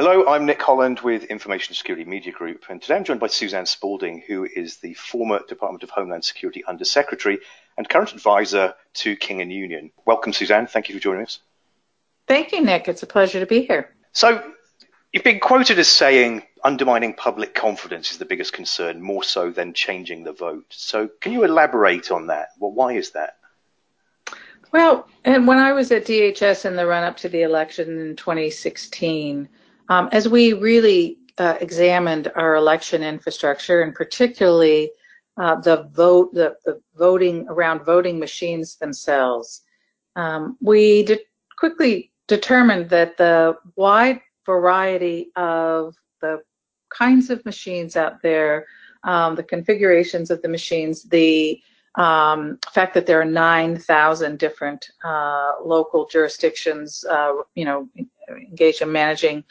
Hello, I'm Nick Holland with Information Security Media Group, and today I'm joined by Suzanne Spaulding, who is the former Department of Homeland Security Undersecretary and current advisor to King and Union. Welcome, Suzanne. Thank you for joining us. Thank you, Nick. It's a pleasure to be here. So, you've been quoted as saying undermining public confidence is the biggest concern, more so than changing the vote. So, can you elaborate on that? Well, why is that? Well, and when I was at DHS in the run up to the election in 2016, um, as we really uh, examined our election infrastructure and particularly uh, the vote, the, the, voting around voting machines themselves, um, we de- quickly determined that the wide variety of the kinds of machines out there, um, the configurations of the machines, the um, fact that there are 9,000 different uh, local jurisdictions, uh, you know, engaged in managing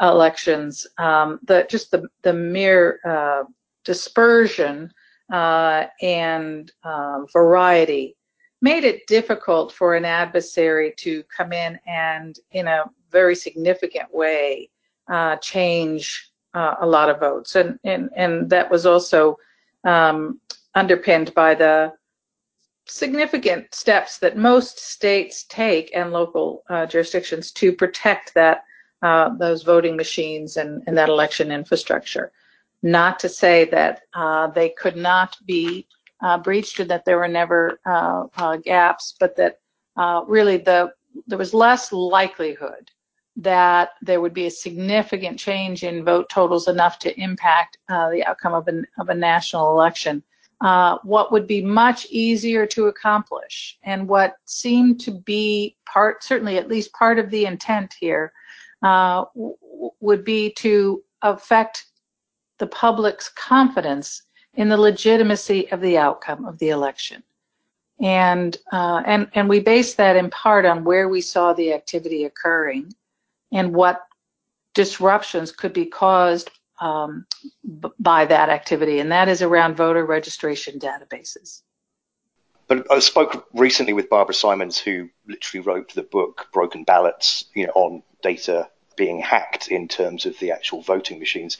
elections, um, the just the the mere uh, dispersion uh, and uh, variety made it difficult for an adversary to come in and, in a very significant way, uh, change uh, a lot of votes, and and and that was also um, underpinned by the significant steps that most states take and local uh, jurisdictions to protect that uh, those voting machines and, and, that election infrastructure. Not to say that uh, they could not be uh, breached or that there were never uh, uh, gaps, but that really the there was less likelihood that there would be a significant change in vote totals enough to impact the outcome of, an, of a national election. Uh, what would be much easier to accomplish and what seemed to be part, certainly at least part of the intent here, uh, would be to affect the public's confidence in the legitimacy of the outcome of the election. And, uh, and, and we base that in part on where we saw the activity occurring and what disruptions could be caused um, by that activity, and that is around voter registration databases. But I spoke recently with Barbara Simons, who literally wrote the book Broken Ballots, you know, on data being hacked in terms of the actual voting machines.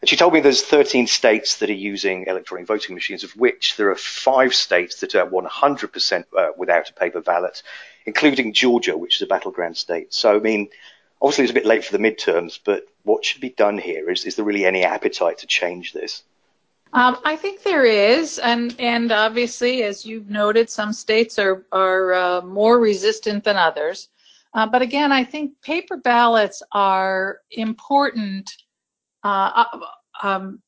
And she told me there's 13 states that are using electronic voting machines, of which there are five states that are 100% uh, without a paper ballot, including Georgia, which is a battleground state. So, I mean, obviously it's a bit late for the midterms, but what should be done here? Is, is there really any appetite to change this? Um, I think there is, and and obviously, as you've noted, some states are are uh, more resistant than others. Uh, but again, I think paper ballots are important uh, uh, um,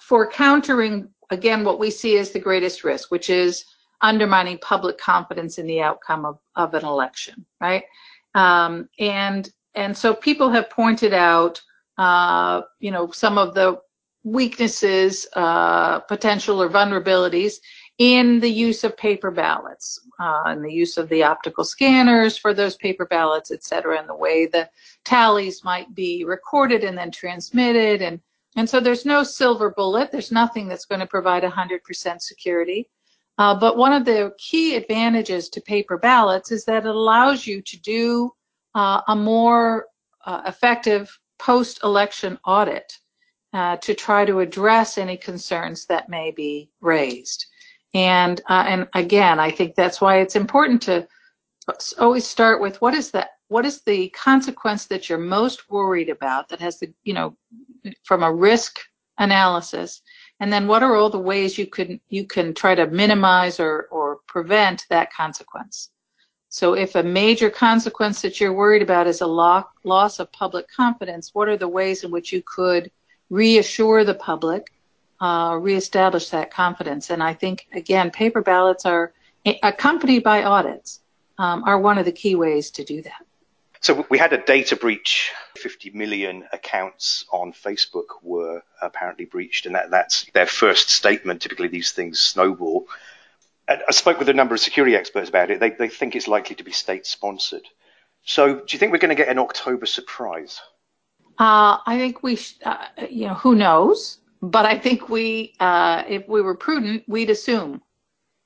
for countering, again, what we see as the greatest risk, which is undermining public confidence in the outcome of, of an election, right? Um, and and so people have pointed out, uh, you know, some of the weaknesses, uh, potential or vulnerabilities in the use of paper ballots uh, and the use of the optical scanners for those paper ballots, et cetera, and the way the tallies might be recorded and then transmitted. And, and so there's no silver bullet. There's nothing that's going to provide 100% security. Uh, but one of the key advantages to paper ballots is that it allows you to do uh, a more uh, effective post-election audit uh, to try to address any concerns that may be raised. And uh, and again, I think that's why it's important to always start with what is that what is the consequence that you're most worried about that has the you know from a risk analysis and then what are all the ways you can you can try to minimize or or prevent that consequence so if a major consequence that you're worried about is a lo- loss of public confidence what are the ways in which you could reassure the public uh, reestablish that confidence. And I think, again, paper ballots are accompanied by audits um, are one of the key ways to do that. So we had a data breach. 50 million accounts on Facebook were apparently breached, and that, that's their first statement. Typically, these things snowball. And I spoke with a number of security experts about it. They, they think it's likely to be state sponsored. So, do you think we're going to get an October surprise? Uh, I think we, sh- uh, you know, who knows? but I think we, uh, if we were prudent, we'd assume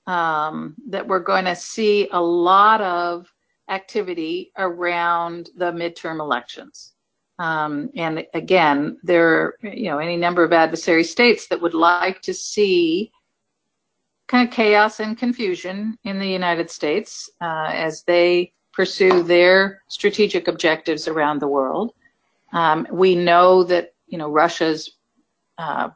um, that we're going to see a lot of activity around the midterm elections. Um, and again, there are you know any number of adversary states that would like to see kind of chaos and confusion in the United States uh, as they pursue their strategic objectives around the world. Um, we know that you know Russia's. Uh,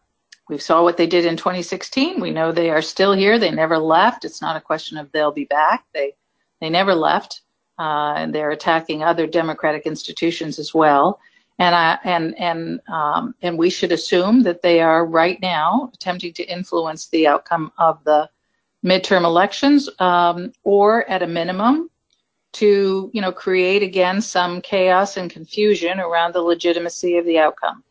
we saw what they did in 2016. We know they are still here. They never left. It's not a question of they'll be back. They they never left, uh, and they're attacking other democratic institutions as well. And I and and um, and we should assume that they are right now attempting to influence the outcome of the midterm elections, um, or at a minimum, to you know create again some chaos and confusion around the legitimacy of the outcome.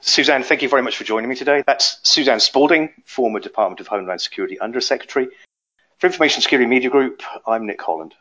Suzanne, thank you very much for joining me today. That's Suzanne Spaulding, former Department of Homeland Security Undersecretary. For Information Security Media Group, I'm Nick Holland.